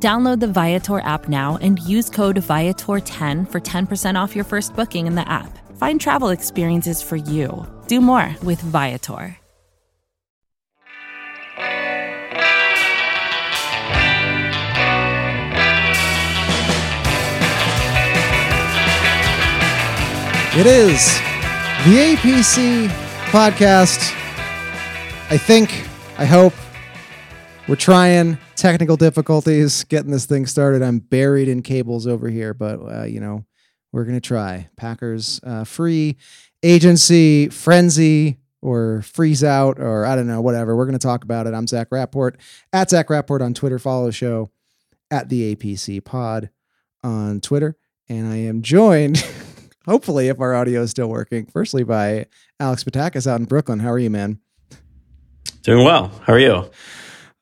Download the Viator app now and use code Viator10 for 10% off your first booking in the app. Find travel experiences for you. Do more with Viator. It is the APC podcast. I think, I hope. We're trying technical difficulties getting this thing started. I'm buried in cables over here, but uh, you know, we're to try. Packers uh, free agency frenzy or freeze out or I don't know, whatever. We're to talk about it. I'm Zach Rapport at Zach Rapport on Twitter. Follow the show at the APC pod on Twitter. And I am joined hopefully, if our audio is still working, firstly by Alex Patakis out in Brooklyn. How are you, man? Doing well. How are you?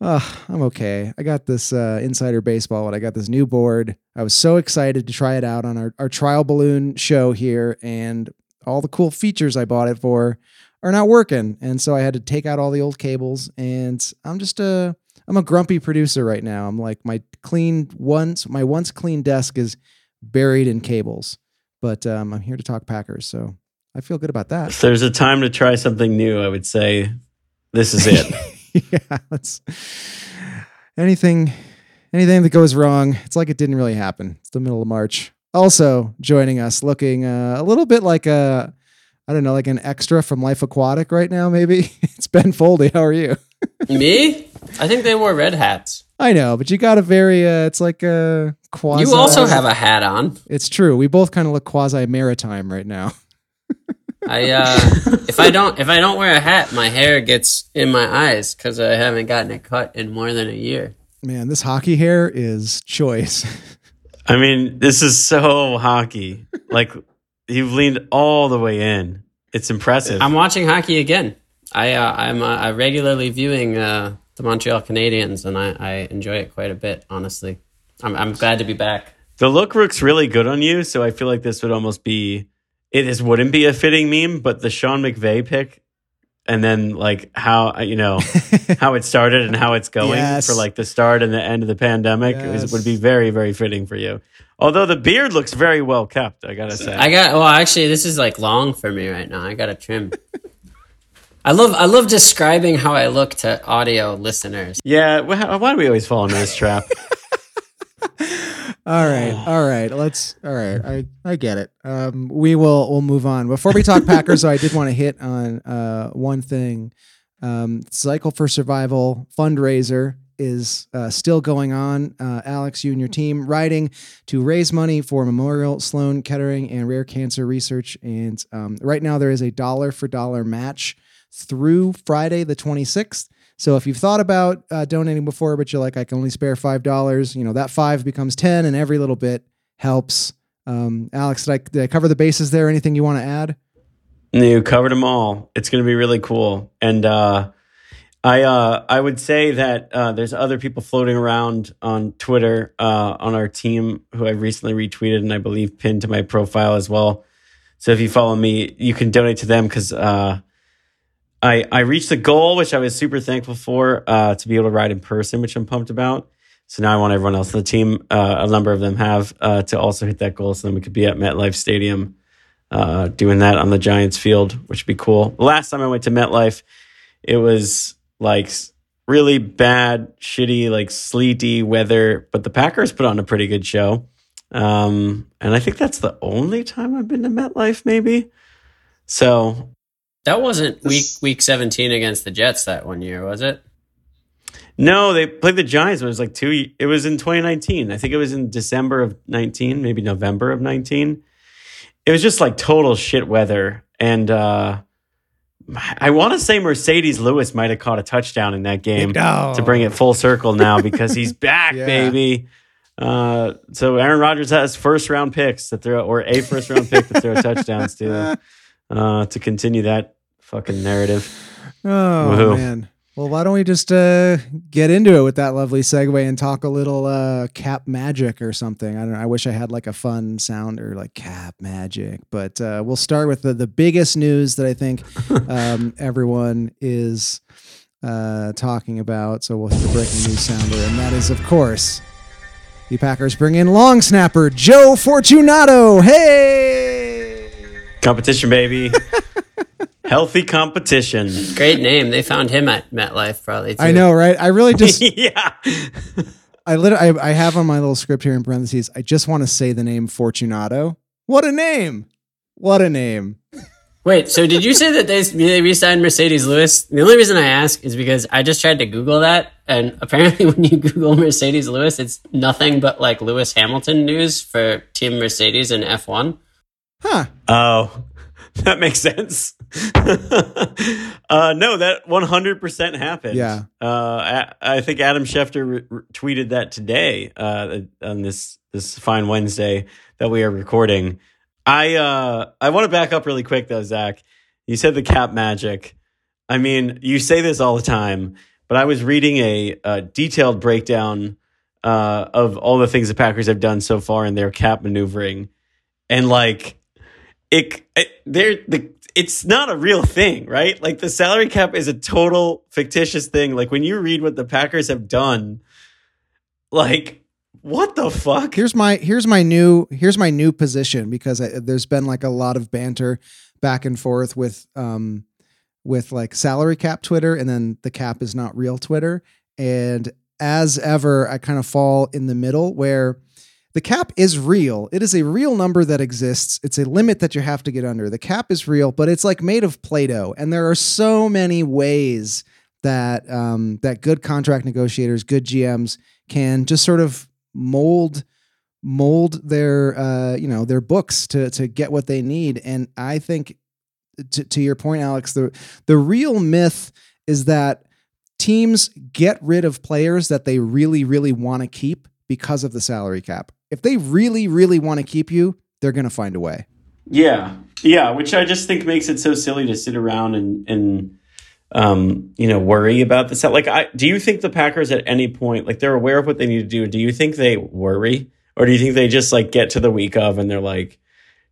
Uh, I'm okay. I got this uh, Insider Baseball, and I got this new board. I was so excited to try it out on our, our trial balloon show here, and all the cool features I bought it for are not working. And so I had to take out all the old cables, and I'm just a I'm a grumpy producer right now. I'm like my clean once my once clean desk is buried in cables. But um, I'm here to talk Packers, so I feel good about that. If there's a time to try something new, I would say this is it. yeah, let's anything anything that goes wrong, it's like it didn't really happen. It's the middle of March. Also joining us, looking uh, a little bit like a I don't know, like an extra from Life Aquatic right now. Maybe it's Ben Foldy. How are you? Me? I think they wore red hats. I know, but you got a very uh, it's like a quasi. You also have a hat on. It's true. We both kind of look quasi maritime right now. I uh, if I don't if I don't wear a hat, my hair gets in my eyes because I haven't gotten it cut in more than a year. Man, this hockey hair is choice. I mean, this is so hockey. Like you've leaned all the way in. It's impressive. I'm watching hockey again. I uh, I'm uh, regularly viewing uh, the Montreal Canadiens, and I, I enjoy it quite a bit. Honestly, I'm I'm glad to be back. The look looks really good on you, so I feel like this would almost be. It is wouldn't be a fitting meme, but the Sean McVay pick, and then like how you know how it started and how it's going Yes. for like the start and the end of the pandemic is, would be very very fitting for you. Although the beard looks very well kept, I gotta say. I got well. Actually, this is like long for me right now. I got to trim. I love I love describing how I look to audio listeners. yeah, why do we always fall into this trap? All right, all right. Let's. All right, I I get it. Um, we will we'll move on. Before we talk Packers, though, I did want to hit on uh one thing. Um, Cycle for Survival fundraiser is uh, still going on. Uh, Alex, you and your team writing to raise money for Memorial Sloan Kettering and Rare Cancer Research. And um, right now there is a dollar for dollar match through Friday the 26th. So if you've thought about uh, donating before, but you're like, I can only spare five dollars, you know that five becomes ten, and every little bit helps. Um, Alex, did I, did I cover the bases there? Anything you want to add? You covered them all. It's going to be really cool. And uh, I uh, I would say that uh, there's other people floating around on Twitter uh, on our team who I recently retweeted and I believe pinned to my profile as well. So if you follow me, you can donate to them because uh, I I reached the goal, which I was super thankful for, uh, to be able to ride in person, which I'm pumped about. So now I want everyone else on the team, uh, a number of them have, uh, to also hit that goal, so then we could be at MetLife Stadium uh, doing that on the Giants field, which would be cool. Last time I went to MetLife, it was like really bad, shitty, like sleety weather, but the Packers put on a pretty good show. Um, and I think that's the only time I've been to MetLife, maybe. So That wasn't week week seventeen against the Jets that one year, was it? no, they played the Giants. It was like two. It was in 2019. I think it was in December of 19, maybe November of 19. It was just like total shit weather, and uh, I want to say Marcedes Lewis might have caught a touchdown in that game No. to bring it full circle now because he's back, Yeah. baby. Uh, so Aaron Rodgers has first round picks to throw, or a first round pick to throw touchdowns to, uh, to continue that fucking narrative. Oh Woohoo. man. Well, why don't we just uh, get into it with that lovely segue and talk a little uh, cap magic or something? I don't know. I wish I had like a fun sound or like cap magic, but uh, we'll start with the, the biggest news that I think um, everyone is uh, talking about. So we'll hit the breaking news sounder, and that is, of course, the Packers bring in long snapper Joe Fortunato. Hey! Competition, baby. Healthy competition. Great name. They found him at MetLife, probably. Too. I know, right? I really just yeah. I literally, I, I have on my little script here in parentheses. I just want to say the name Fortunato. What a name! What a name! Wait, so did you say that they they re-signed Marcedes Lewis? The only reason I ask is because I just tried to Google that, and apparently, when you Google Marcedes Lewis, it's nothing but like Lewis Hamilton news for Team Mercedes and F one. Huh? Oh, that makes sense. uh, no, that 100% happened. Yeah. Uh, I, I think Adam Schefter re- re- tweeted that today uh, on this this fine Wednesday that we are recording. I uh, I want to back up really quick though, Zach. You said the cap magic. I mean, you say this all the time, but I was reading a, a detailed breakdown uh, of all the things the Packers have done so far in their cap maneuvering, and like it, it there the it's not a real thing, right? Like the salary cap is a total fictitious thing. Like when you read what the Packers have done, like what the fuck? Here's my here's my new here's my new position because I, there's been like a lot of banter back and forth with um with like salary cap Twitter and then the cap is not real Twitter and as ever I kind of fall in the middle where the cap is real. It is a real number that exists. It's a limit that you have to get under. The cap is real, but it's like made of Play-Doh, and there are so many ways that um, that good contract negotiators, good GMs can just sort of mold mold their uh, you know their books to to get what they need. And I think to, to your point, Alex, the the real myth is that teams get rid of players that they really really want to keep because of the salary cap. If they really really want to keep you, they're going to find a way. Yeah, yeah, which I just think makes it so silly to sit around and and um, you know worry about this. Like, I do you think the Packers at any point like they're aware of what they need to do? Do you think they worry, or do you think they just like get to the week of and they're like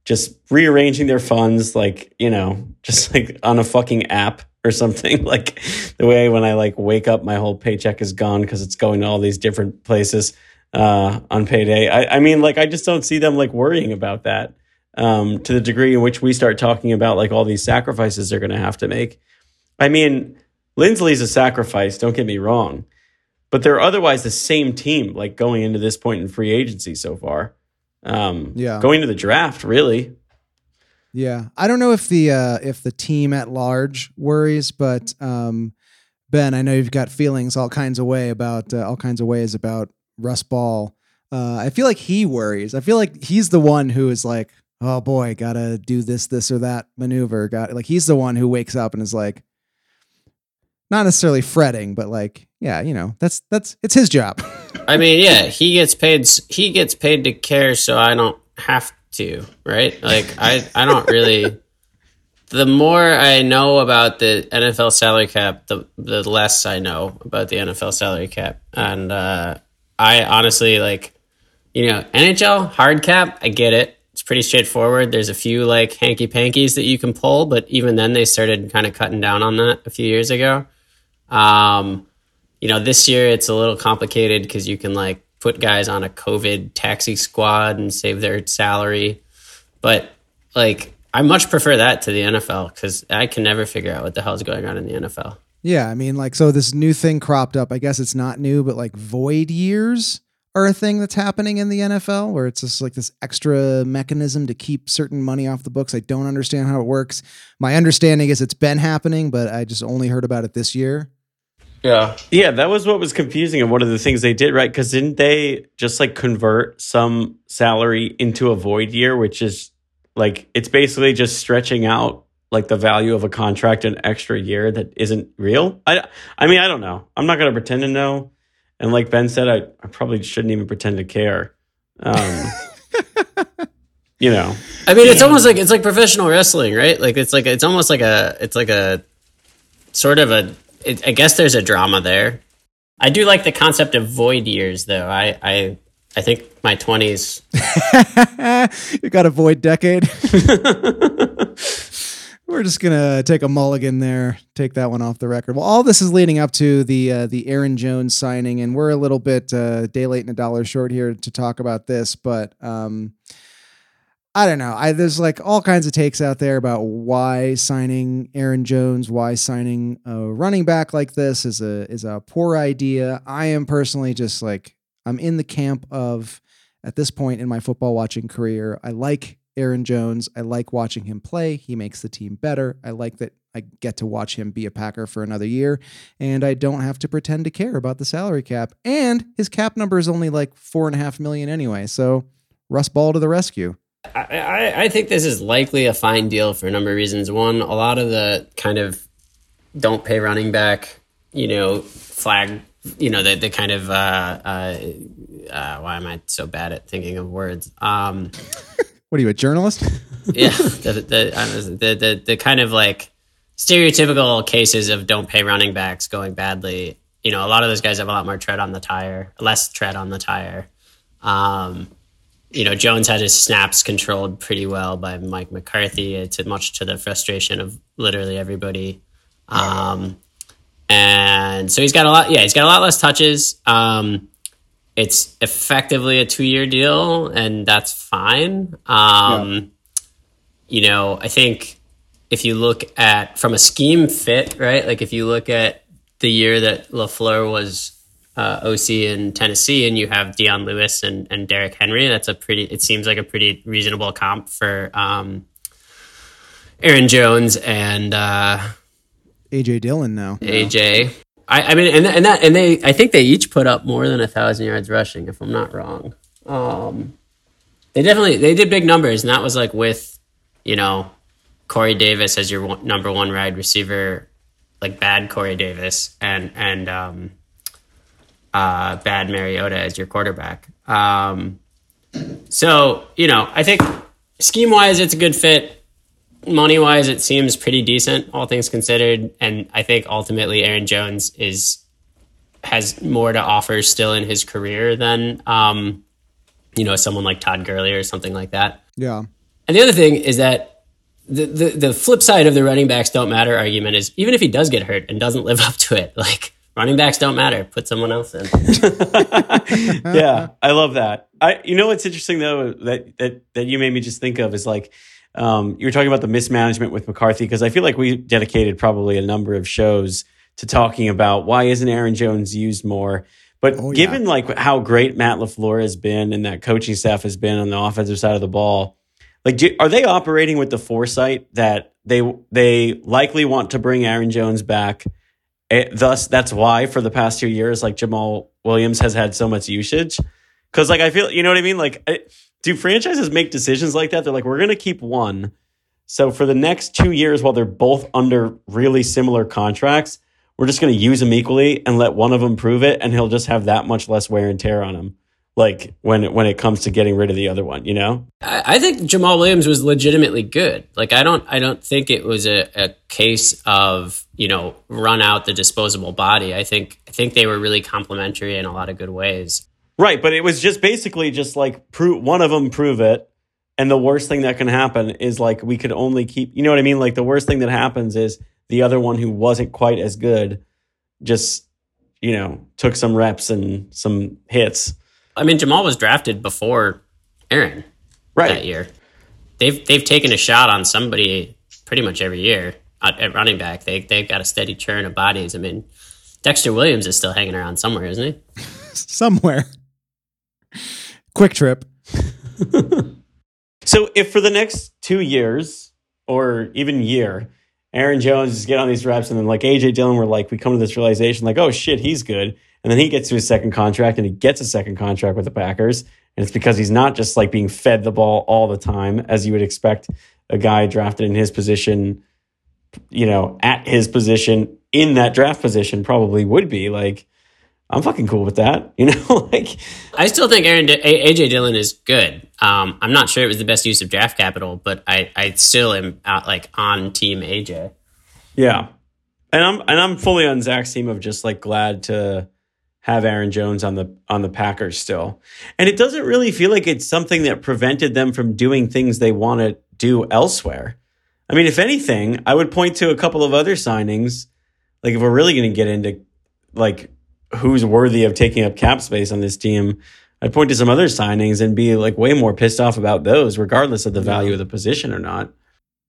just rearranging their funds, like you know, just like on a fucking app or something? like the way when I like wake up, my whole paycheck is gone because it's going to all these different places uh, on payday. I, I mean, like I just don't see them like worrying about that um, to the degree in which we start talking about like all these sacrifices they're going to have to make. I mean, Linsley's a sacrifice. Don't get me wrong, but they're otherwise the same team. Like going into this point in free agency so far, um, Yeah. going to the draft, really. Yeah, I don't know if the uh, if the team at large worries, but um, Ben, I know you've got feelings all kinds of way about uh, all kinds of ways about Russ Ball. Uh, I feel like he worries. I feel like he's the one who is like, "Oh boy, gotta do this, this or that maneuver." Got like he's the one who wakes up and is like, not necessarily fretting, but like, yeah, you know, that's that's it's his job. I mean, yeah, he gets paid. He gets paid to care, so I don't have to, right? Like, I, I don't really. The more I know about the NFL salary cap, the the less I know about the NFL salary cap, and uh, I honestly like, you know, NHL hard cap. I get it. It's pretty straightforward. There's a few like hanky pankies that you can pull, but even then, they started kind of cutting down on that a few years ago. Um, you know, this year it's a little complicated because you can like put guys on a COVID taxi squad and save their salary. But like, I much prefer that to the NFL because I can never figure out what the hell's going on in the NFL. Yeah, I mean, like, so this new thing cropped up. I guess it's not new, but like void years are a thing that's happening in the NFL where it's just like this extra mechanism to keep certain money off the books. I don't understand how it works. My understanding is it's been happening, but I just only heard about it this year. Yeah. Yeah, that was what was confusing and one of the things they did, right? Because didn't they just like convert some salary into a void year, which is like it's basically just stretching out like the value of a contract an extra year that isn't real. I I mean, I don't know. I'm not going to pretend to know. And like Ben said, I, I probably shouldn't even pretend to care. Um, you know, I mean, it's almost like it's like professional wrestling, right? Like it's like it's almost like a it's like a sort of a. It, I guess there's a drama there. I do like the concept of void years, though. I I I think my twenties. you got a void decade. We're just gonna take a mulligan there, take that one off the record. Well, all this is leading up to the uh, the Aaron Jones signing, and we're a little bit uh, day late and a dollar short here to talk about this, but um, I don't know. I there's like all kinds of takes out there about why signing Aaron Jones, why signing a running back like this is a is a poor idea. I am personally just like I'm in the camp of at this point in my football watching career, I like Aaron Jones. I like watching him play. He makes the team better. I like that I get to watch him be a Packer for another year, and I don't have to pretend to care about the salary cap. And his cap number is only like four and a half million anyway. So Russ Ball to the rescue. I, I, think this is likely a fine deal for a number of reasons. One, a lot of the kind of don't pay running back, you know, flag, you know, the, the kind of, uh, uh, uh, why am I so bad at thinking of words? Um, What are you, a journalist? yeah, the, the, the, the, the kind of like stereotypical cases of don't pay running backs going badly. You know, a lot of those guys have a lot more tread on the tire, less tread on the tire. Um, you know, Jones had his snaps controlled pretty well by Mike McCarthy, to much to the frustration of literally everybody. Um, and so he's got a lot. Yeah, he's got a lot less touches. Um, it's effectively a two-year deal, and that's fine. Um, You know, I think if you look at from a scheme fit, right? Like if you look at the year that LaFleur was uh, OC in Tennessee, and you have Dion Lewis and, and Derrick Henry. That's a pretty. It seems like a pretty reasonable comp for um, Aaron Jones and uh, AJ Dillon now. AJ. I, I mean, and and that and they. I think they each put up more than a thousand yards rushing, if I'm not wrong. Um, they definitely they did big numbers, and that was like with, you know, Corey Davis as your one, number one wide receiver, like bad Corey Davis, and and um, uh, bad Mariota as your quarterback. Um, so you know, I think scheme wise, it's a good fit. Money wise, it seems pretty decent, all things considered. And I think ultimately, Aaron Jones is has more to offer still in his career than um, you know someone like Todd Gurley or something like that. Yeah. And the other thing is that the, the the flip side of the running backs don't matter argument is even if he does get hurt and doesn't live up to it, like running backs don't matter. Put someone else in. yeah, I love that. I, you know, what's interesting though that that that you made me just think of is like um, you were talking about the mismanagement with McCarthy because I feel like we dedicated probably a number of shows to talking about why isn't Aaron Jones used more. But Oh, yeah. given like how great Matt LaFleur has been and that coaching staff has been on the offensive side of the ball, like do, are they operating with the foresight that they they likely want to bring Aaron Jones back? Eh, thus, that's why for the past two years, like Jamaal Williams has had so much usage. Because like I feel, you know what I mean? Like, do franchises make decisions like that? They're like, we're going to keep one. So for the next two years, while they're both under really similar contracts, we're just going to use them equally and let one of them prove it, and he'll just have that much less wear and tear on him. Like when when it comes to getting rid of the other one, you know? I, I think Jamaal Williams was legitimately good. Like I don't I don't think it was a, a case of you know run out the disposable body. I think I think they were really complementary in a lot of good ways. Right, but it was just basically just like prove one of them prove it, and the worst thing that can happen is like we could only keep. You know what I mean? Like the worst thing that happens is the other one who wasn't quite as good, just you know took some reps and some hits. I mean Jamaal was drafted before Aaron right. that year. They've they've taken a shot on somebody pretty much every year at, at running back. They they've got a steady churn of bodies. I mean Dexter Williams is still hanging around somewhere, isn't he? Somewhere. Quick trip. So if for the next two years or even year, Aaron Jones just get on these reps and then like AJ Dillon, we're like we come to this realization like oh shit he's good, and then he gets to his second contract and he gets a second contract with the Packers, and it's because he's not just like being fed the ball all the time as you would expect a guy drafted in his position, you know, at his position in that draft position probably would be like. I'm fucking cool with that. You know, like I still think Aaron A- AJ Dillon is good. Um, I'm not sure it was the best use of draft capital, but I, I still am out like on team AJ. Yeah, and I'm and I'm fully on Zach's team of just like glad to have Aaron Jones on the on the Packers still. And it doesn't really feel like it's something that prevented them from doing things they want to do elsewhere. I mean, if anything, I would point to a couple of other signings. Like if we're really going to get into like who's worthy of taking up cap space on this team, I'd point to some other signings and be like way more pissed off about those, regardless of the value of the position or not.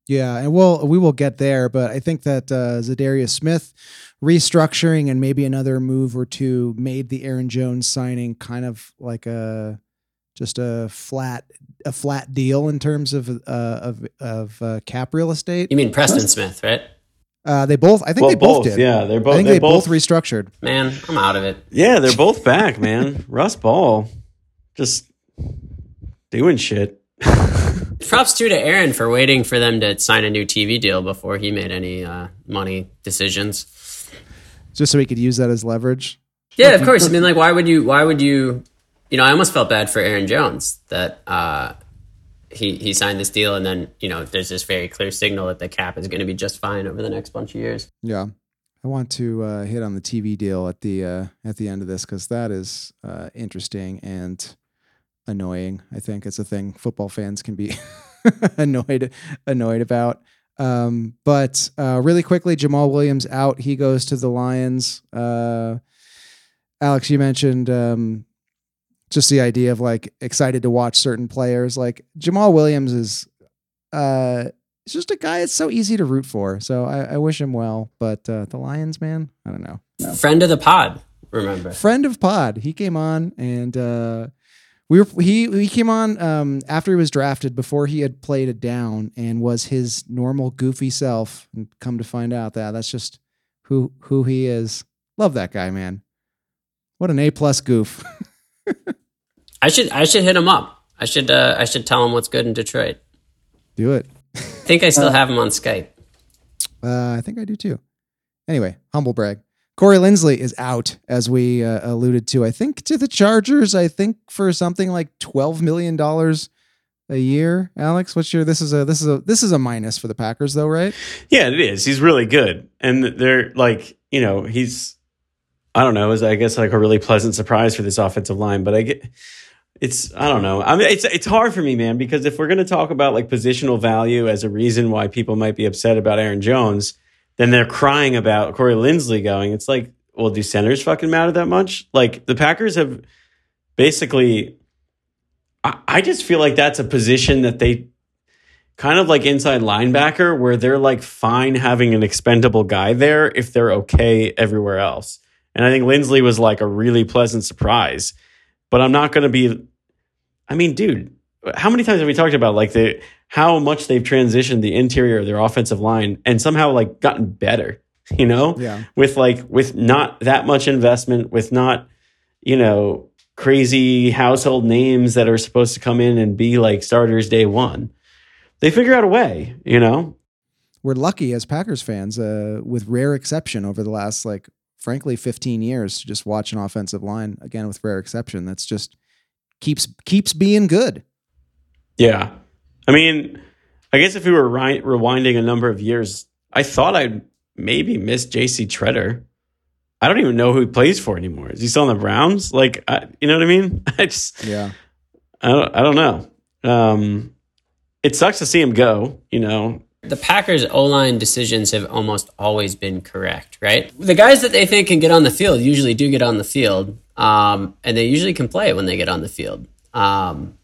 Yeah, and we'll we will get there, but I think that uh, Za'Darius Smith restructuring and maybe another move or two made the Aaron Jones signing kind of like a just a flat a flat deal in terms of uh, of of uh, cap real estate. You mean Preston Smith, right? Uh, they both. I think Well, they both, both, did. yeah, they're both- I think they they both both- restructured. Man, I'm out of it. Yeah, they're both back, man. Russ Ball just doing shit. Props too to Aaron for waiting for them to sign a new TV deal before he made any uh, money decisions. just so he could use that as leverage. Yeah, of course. I mean, like, why would you? Why would you? You know, I almost felt bad for Aaron Jones that uh, he he signed this deal, and then you know, there's this very clear signal that the cap is going to be just fine over the next bunch of years. Yeah, I want to uh, hit on the TV deal at the uh, at the end of this because that is uh, interesting and annoying. I think it's a thing football fans can be annoyed annoyed about. Um, but uh, really quickly, Jamaal Williams out. He goes to the Lions. Uh, Alex, you mentioned um, just the idea of like excited to watch certain players. Like Jamaal Williams is uh, he's just a guy that's so easy to root for. So I, I wish him well. But uh, the Lions, man, I don't know. Friend of the pod, remember? Friend of Pod, he came on and uh, we were he he came on um, after he was drafted before he had played it down and was his normal goofy self. And come to find out that that's just who who he is. Love that guy, man. What an A plus goof. I should I should hit him up. I should uh, I should tell him what's good in Detroit. Do it. I think I still have him on Skype. Uh, I think I do too. Anyway, humble brag. Corey Linsley is out, as we uh, alluded to. I think to the Chargers. I think for something like twelve million dollars a year. Alex, what's your? This is a this is a this is a minus for the Packers, though, right? Yeah, it is. He's really good, and they're like, you know, he's, I don't know, is I guess like a really pleasant surprise for this offensive line. But I get, it's, I don't know. I mean, it's it's hard for me, man, because if we're gonna talk about like positional value as a reason why people might be upset about Aaron Jones, then they're crying about Corey Linsley going. It's like, well, do centers fucking matter that much? Like the Packers have basically. I, I just feel like that's a position that they kind of like inside linebacker where they're like fine having an expendable guy there if they're okay everywhere else. And I think Linsley was like a really pleasant surprise. But I'm not going to be I mean, dude, how many times have we talked about like the how much they've transitioned the interior of their offensive line and somehow like gotten better, you know? Yeah. With like with not that much investment, with not, you know, crazy household names that are supposed to come in and be like starters day one. They figure out a way, you know? We're lucky as Packers fans, uh, with rare exception over the last like frankly 15 years to just watch an offensive line again with rare exception. That's just keeps keeps being good. Yeah. I mean, I guess if we were ri- rewinding a number of years, I thought I'd maybe miss JC Tretter. I don't even know who he plays for anymore. Is he still on the Browns? Like, I, you know what I mean? I just, Yeah. I don't, I don't know. Um, it sucks to see him go, you know. The Packers' O line decisions have almost always been correct, right? The guys that they think can get on the field usually do get on the field, um, and they usually can play when they get on the field. Um,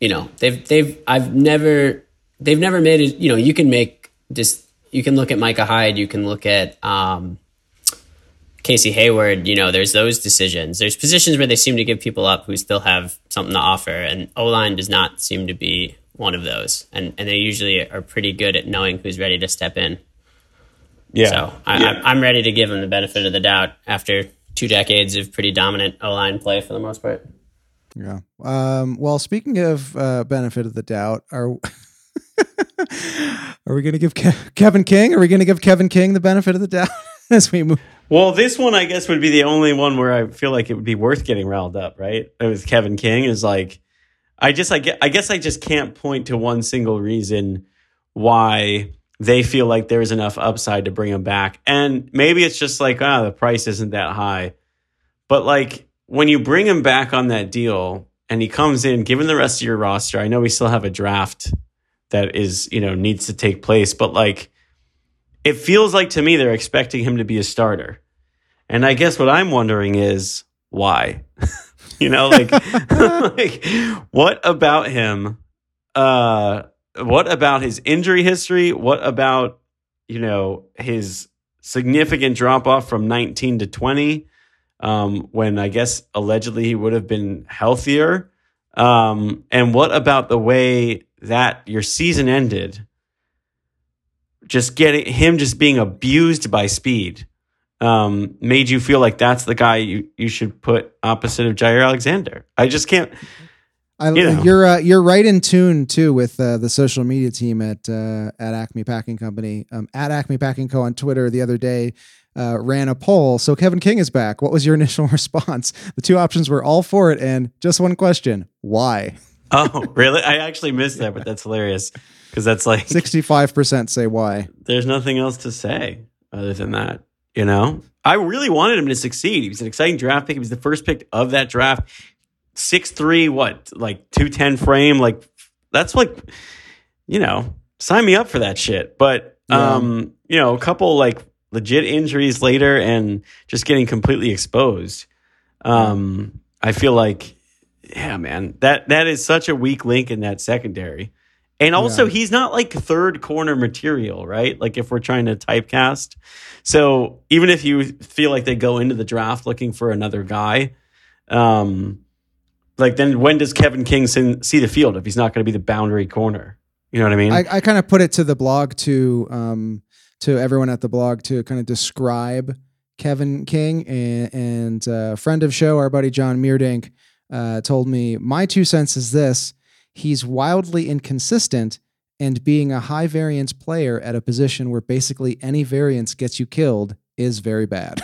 you know, they've they've I've never they've never made it. You know, you can make just you can look at Micah Hyde, you can look at um, Casey Hayward. You know, there's those decisions. There's positions where they seem to give people up who still have something to offer, and O line does not seem to be one of those. And and they usually are pretty good at knowing who's ready to step in. Yeah. So I, Yeah. I, I'm ready to give them the benefit of the doubt after two decades of pretty dominant O line play for the most part. Yeah. Um, well, speaking of uh, benefit of the doubt, are are we going to give Ke- Kevin King? Are we going to give Kevin King the benefit of the doubt as we move Well, this one I guess would be the only one where I feel like it would be worth getting riled up, right? With Kevin King is like, I just I get I guess I just can't point to one single reason why they feel like there's enough upside to bring him back, and maybe it's just like ah the price isn't that high, but like when you bring him back on that deal and he comes in, given the rest of your roster, I know we still have a draft that is you know needs to take place, but like it feels like to me they're expecting him to be a starter. And I guess what I'm wondering is why? you know, like, like what about him? Uh, what about his injury history? What about, you know, his significant drop off from 19 to 20? Um, when I guess allegedly he would have been healthier. Um, and what about the way that your season ended? just getting him just being abused by speed um, made you feel like that's the guy you, you should put opposite of Jaire Alexander. I just can't. I, you know. You're uh, you're right in tune too with uh, the social media team at uh, at Acme Packing Company um, at Acme Packing Co on Twitter the other day. Uh, ran a poll. So Kevin King is back. What was your initial response? The two options were all for it, and just one question: Why? Oh, really? I actually missed that, but that's hilarious because that's like 65% say why. There's nothing else to say other than that. You know, I really wanted him to succeed. He was an exciting draft pick. He was the first pick of that draft. Six three, what like two ten frame? Like that's like, you know, sign me up for that shit. But yeah. um, you know, a couple like legit injuries later and just getting completely exposed. Um, I feel like, yeah, man, that that is such a weak link in that secondary. And also, yeah. he's not like third corner material, right? Like if we're trying to typecast. So even if you feel like they go into the draft looking for another guy, um, like then when does Kevin King see the field if he's not going to be the boundary corner? You know what I mean? I, I kind of put it to the blog to um, to everyone at the blog to kind of describe Kevin King and, and uh, friend of show, our buddy Jon Meerdink, uh, told me my two cents is this he's wildly inconsistent and being a high variance player at a position where basically any variance gets you killed is very bad.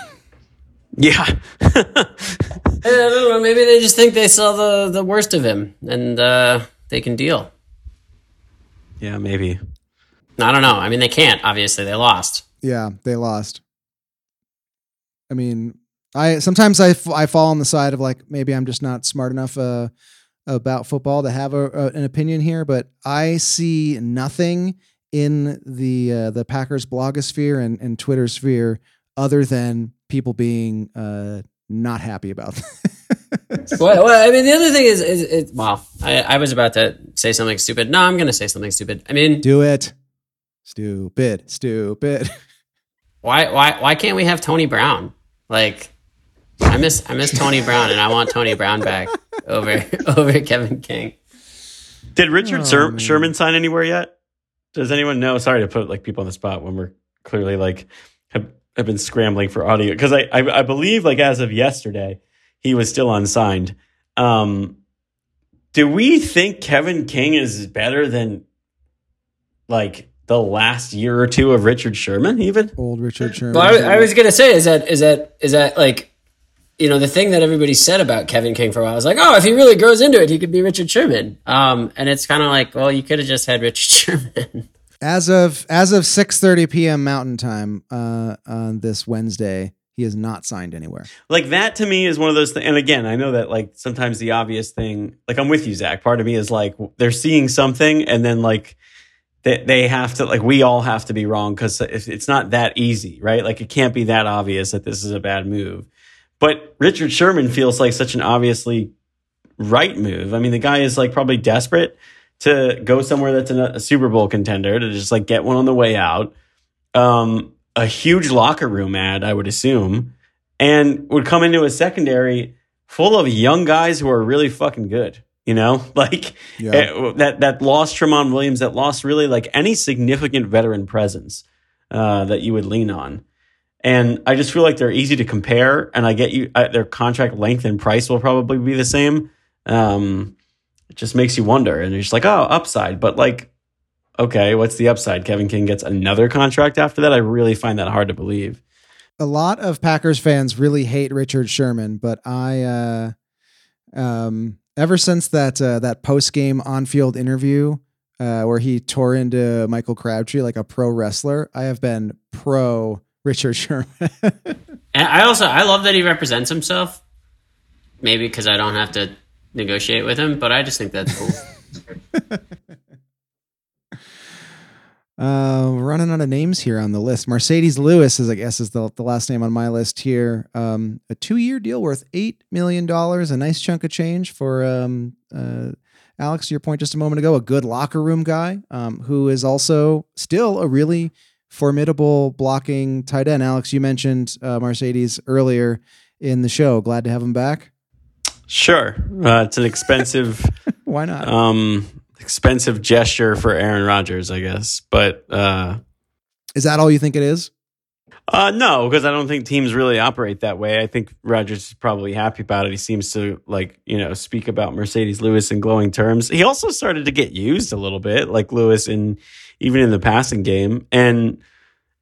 yeah. I don't know. Maybe they just think they saw the, the worst of him and uh, they can deal. Yeah, maybe. I don't know. I mean, they can't. Obviously, they lost. Yeah, they lost. I mean, I sometimes I, I fall on the side of like maybe I'm just not smart enough uh, about football to have a, a, an opinion here, but I see nothing in the uh, the Packers blogosphere and, and Twitter sphere other than people being uh, not happy about. well, well, I mean, the other thing is, is, I, I was about to say something stupid. No, I'm going to say something stupid. I mean, do it. Stupid, stupid. Why, why, why can't we have Tony Brown? Like, I miss, I miss Tony Brown, and I want Tony Brown back over over Kevin King. Did Richard oh, Sherman sign anywhere yet? Does anyone know? Sorry to put like people on the spot when we're clearly like have, have been scrambling for audio because I, I, I believe like as of yesterday he was still unsigned. Um, do we think Kevin King is better than like the last year or two of Richard Sherman? Even old Richard Sherman. Well, I, I was gonna say is that is that is that like you know, the thing that everybody said about Kevin King for a while was like, oh, if he really grows into it, he could be Richard Sherman. Um, and it's kind of like, well, you could have just had Richard Sherman. As of as of six thirty p.m. Mountain Time uh, on this Wednesday, he is not signed anywhere. Like that to me is one of those things. And again, I know that like sometimes the obvious thing, like I'm with you, Zach. Part of me is like they're seeing something, and then like they they have to like we all have to be wrong because it's not that easy, right? Like it can't be that obvious that this is a bad move. But Richard Sherman feels like such an obviously right move. I mean, the guy is like probably desperate to go somewhere that's a, Super Bowl contender to just like get one on the way out. Um, a huge locker room ad, I would assume, and would come into a secondary full of young guys who are really fucking good. You know, like yeah. it, that that lost Tramon Williams, that lost really like any significant veteran presence uh, that you would lean on. And I just feel like they're easy to compare. And I get you, uh, their contract length and price will probably be the same. Um, it just makes you wonder. And you're just like, oh, upside. But like, okay, what's the upside? Kevin King gets another contract after that. I really find that hard to believe. a lot of Packers fans really hate Richard Sherman, but I, uh, um, ever since that uh, that post game on field interview uh, where he tore into Michael Crabtree like a pro wrestler, I have been pro Richard Sherman. And I also I love that he represents himself. Maybe because I don't have to negotiate with him, but I just think that's cool. Uh, we're running out of names here on the list. Marcedes Lewis is, I guess, is the, the last name on my list here. Um, a two year deal worth eight million dollars, a nice chunk of change for um, uh, Alex. To your point just a moment ago, a good locker room guy um, who is also still a really formidable blocking tight end. Alex, you mentioned uh, Marcedes earlier in the show. Glad to have him back. Sure, uh, it's an expensive. Why not? um expensive gesture for Aaron Rodgers, I guess. But uh is that all you think it is? uh no, because I don't think teams really operate that way. I think Rodgers is probably happy about it. He seems to like, you know, speak about Marcedes Lewis in glowing terms. He also started to get used a little bit, like Lewis in even in the passing game. And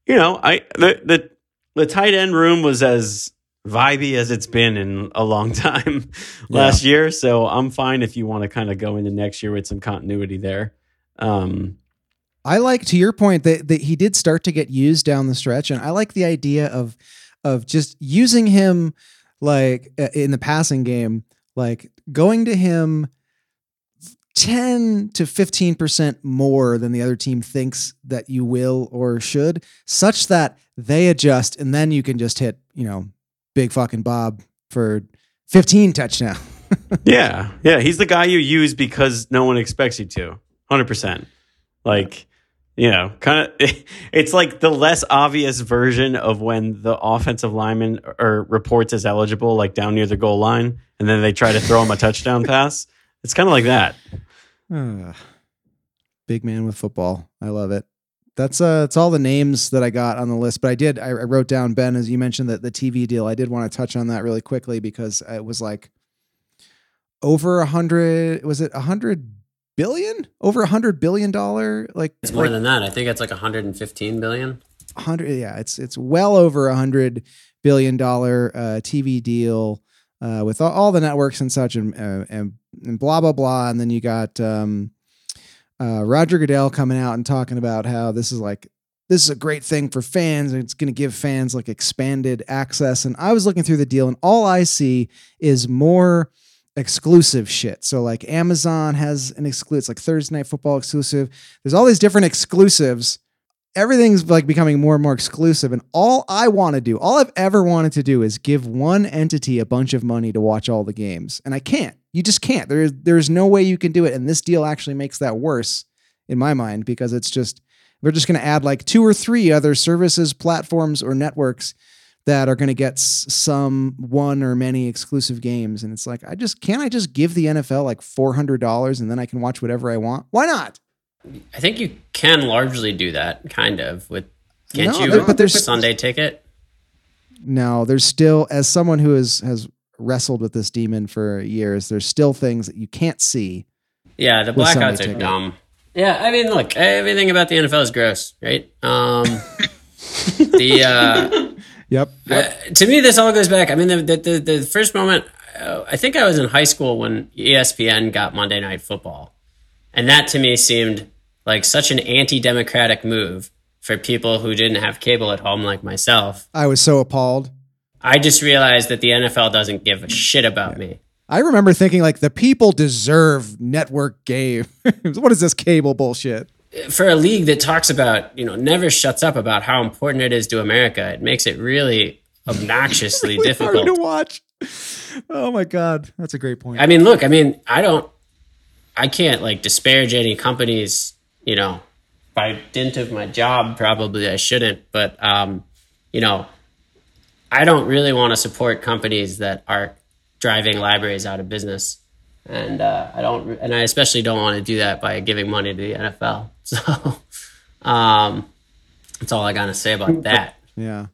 you know, I the the the tight end room was as vibey as it's been in a long time last year. So I'm fine if you want to kind of go into next year with some continuity there. Um, I like to your point that, that he did start to get used down the stretch, and I like the idea of of just using him like uh, in the passing game, like going to him 10 to 15% more than the other team thinks that you will or should, such that they adjust and then you can just hit, you know, big fucking Bob for 15 touchdown. yeah, yeah, he's the guy you use because no one expects you to. 100%. Like, you know, kind of it's like the less obvious version of when the offensive lineman or reports as eligible like down near the goal line and then they try to throw him a touchdown pass. It's kind of like that. Ah, big man with football. I love it. That's uh, that's all the names that I got on the list. But I did, I, I wrote down Ben as you mentioned that the TV deal. I did want to touch on that really quickly because it was like over a hundred. Was it a hundred billion? Over a hundred billion dollar? Like It's more like than that. I think it's like 115 billion. hundred. Yeah, it's it's well over a hundred billion dollar uh, TV deal uh, with all, all the networks and such, and, uh, and and blah blah blah. And then you got um, uh, Roger Goodell coming out and talking about how this is like this is a great thing for fans, and it's going to give fans like expanded access. And I was looking through the deal, and all I see is more exclusive shit. So like Amazon has an exclusive, like Thursday Night Football exclusive. There's all these different exclusives everything's like becoming more and more exclusive and all i want to do all i've ever wanted to do is give one entity a bunch of money to watch all the games and i can't you just can't there's there's no way you can do it and this deal actually makes that worse in my mind because it's just we're just going to add like two or three other services platforms or networks that are going to get some one or many exclusive games and it's like i just can't i just give the nfl like $400 and then i can watch whatever i want why not I think you can largely do that, kind of. With can't No, you? there- but there's- Sunday ticket. No, there's still, as someone who has has wrestled with this demon for years, there's still things that you can't see. Yeah, the blackouts are dumb. Yeah, I mean, look, everything about the NFL is gross, right? Um, the uh, Yep. uh, to me, this all goes back. I mean, the the, the, the first moment, uh, I think I was in high school when ESPN got Monday Night Football, and that to me seemed like such an anti-democratic move for people who didn't have cable at home, like myself. I was so appalled. I just realized that the NFL doesn't give a shit about me. I remember thinking like the people deserve network game. what is this cable bullshit? for a league that talks about you know never shuts up about how important it is to America, it makes it really obnoxiously Really hard to watch. Oh my god, that's a great point. I mean, look, I mean, I don't, I can't like disparage any companies, you know, by dint of my job. Probably I shouldn't, but um, you know, I don't really want to support companies that are driving libraries out of business. And uh, I don't, and I especially don't want to do that by giving money to the NFL. So, um, that's all I got to say about that. yeah.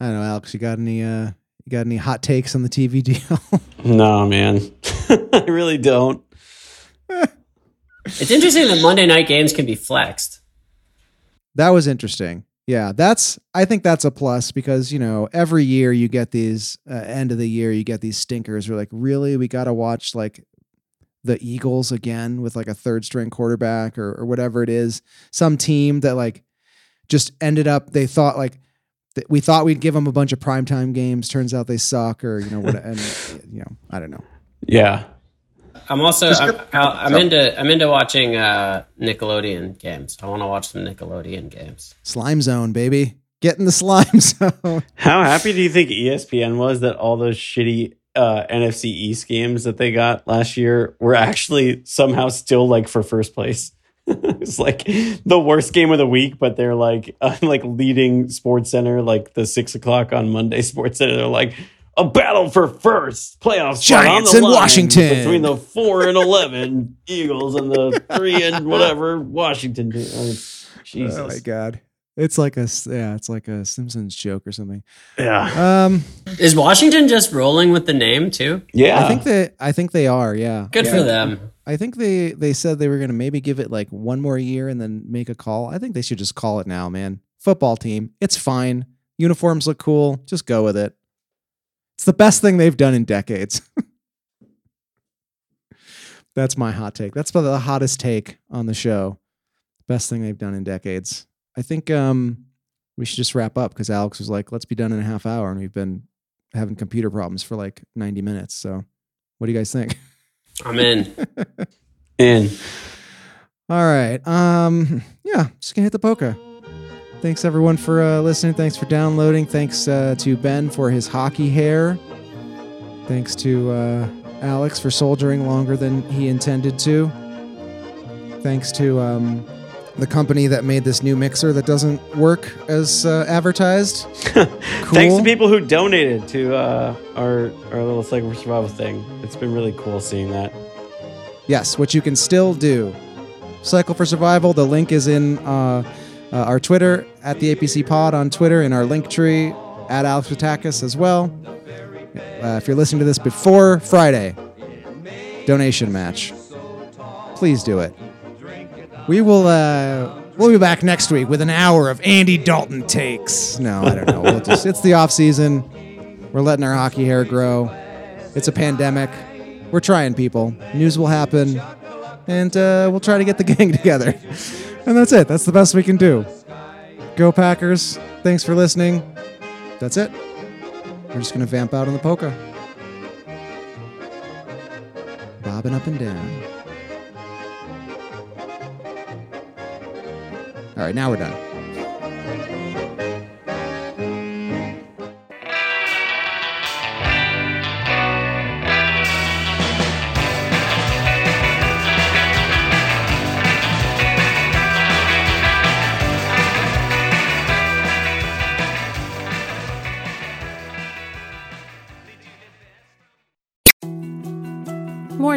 I don't know, Alex. You got any? uh You got any hot takes on the TV deal? No, man. I really don't. It's interesting that Monday night games can be flexed. that was interesting. Yeah, that's I think that's a plus because you know every year you get these uh, end of the year you get these stinkers. We're like, really, we got to watch like the Eagles again with like a third string quarterback or or whatever it is, some team that like just ended up they thought like th- we thought we'd give them a bunch of primetime games. Turns out they suck or you know what and you know I don't know. Yeah. I'm also I'm, I'm into I'm into watching uh, Nickelodeon games. I want to watch some Nickelodeon games. Slime Zone, baby, get in the slime zone. How happy do you think ESPN was that all those shitty uh, NFC East games that they got last year were actually somehow still like for first place? it's like the worst game of the week, but they're like uh, like leading Sports Center, like the six o'clock on Monday Sports Center. They're like a battle for first playoff spot on Giants the and line Washington. between the four and eleven Eagles and the three and whatever Washington. team. I mean, Jesus, Oh my god, it's like a yeah, it's like a Simpsons joke or something. yeah, Um, Is Washington just rolling with the name too? yeah. I think they I think they are. Yeah, Good Yeah. for them. I think they they said they were going to maybe give it like one more year and then make a call. I think they should just call it now, man. Football team, it's fine. Uniforms look cool. Just go with it. It's the best thing they've done in decades. That's my hot take. That's probably the hottest take on the show. Best thing they've done in decades. I think um we should just wrap up because Alex was like, "Let's be done in a half hour," and we've been having computer problems for like ninety minutes. So, what do you guys think? I'm in. in. All right. Um. Yeah. Just gonna hit the polka. Thanks everyone for uh, listening. Thanks for downloading. Thanks uh, to Ben for his hockey hair. Thanks to uh, Alex for soldiering longer than he intended to. Thanks to um, the company that made this new mixer that doesn't work as uh, advertised. Thanks to people who donated to uh, our our little Cycle for Survival thing. It's been really cool seeing that. Yes, which you can still do. Cycle for Survival. The link is in uh, our Twitter at the APC Pod on Twitter, in our link tree at Alex Patakis as well. Uh, if you're listening to this before Friday, donation match. Please do it. We will. Uh, we'll be back next week with an hour of Andy Dalton takes. No, I don't know. We'll just, it's the off season. We're letting our hockey hair grow. It's a pandemic. We're trying, people. News will happen, and uh, we'll try to get the gang together. And that's it. That's the best we can do. Go Packers. Thanks for listening. That's it. We're just going to vamp out on the polka. Bobbing up and down. All right, now we're done.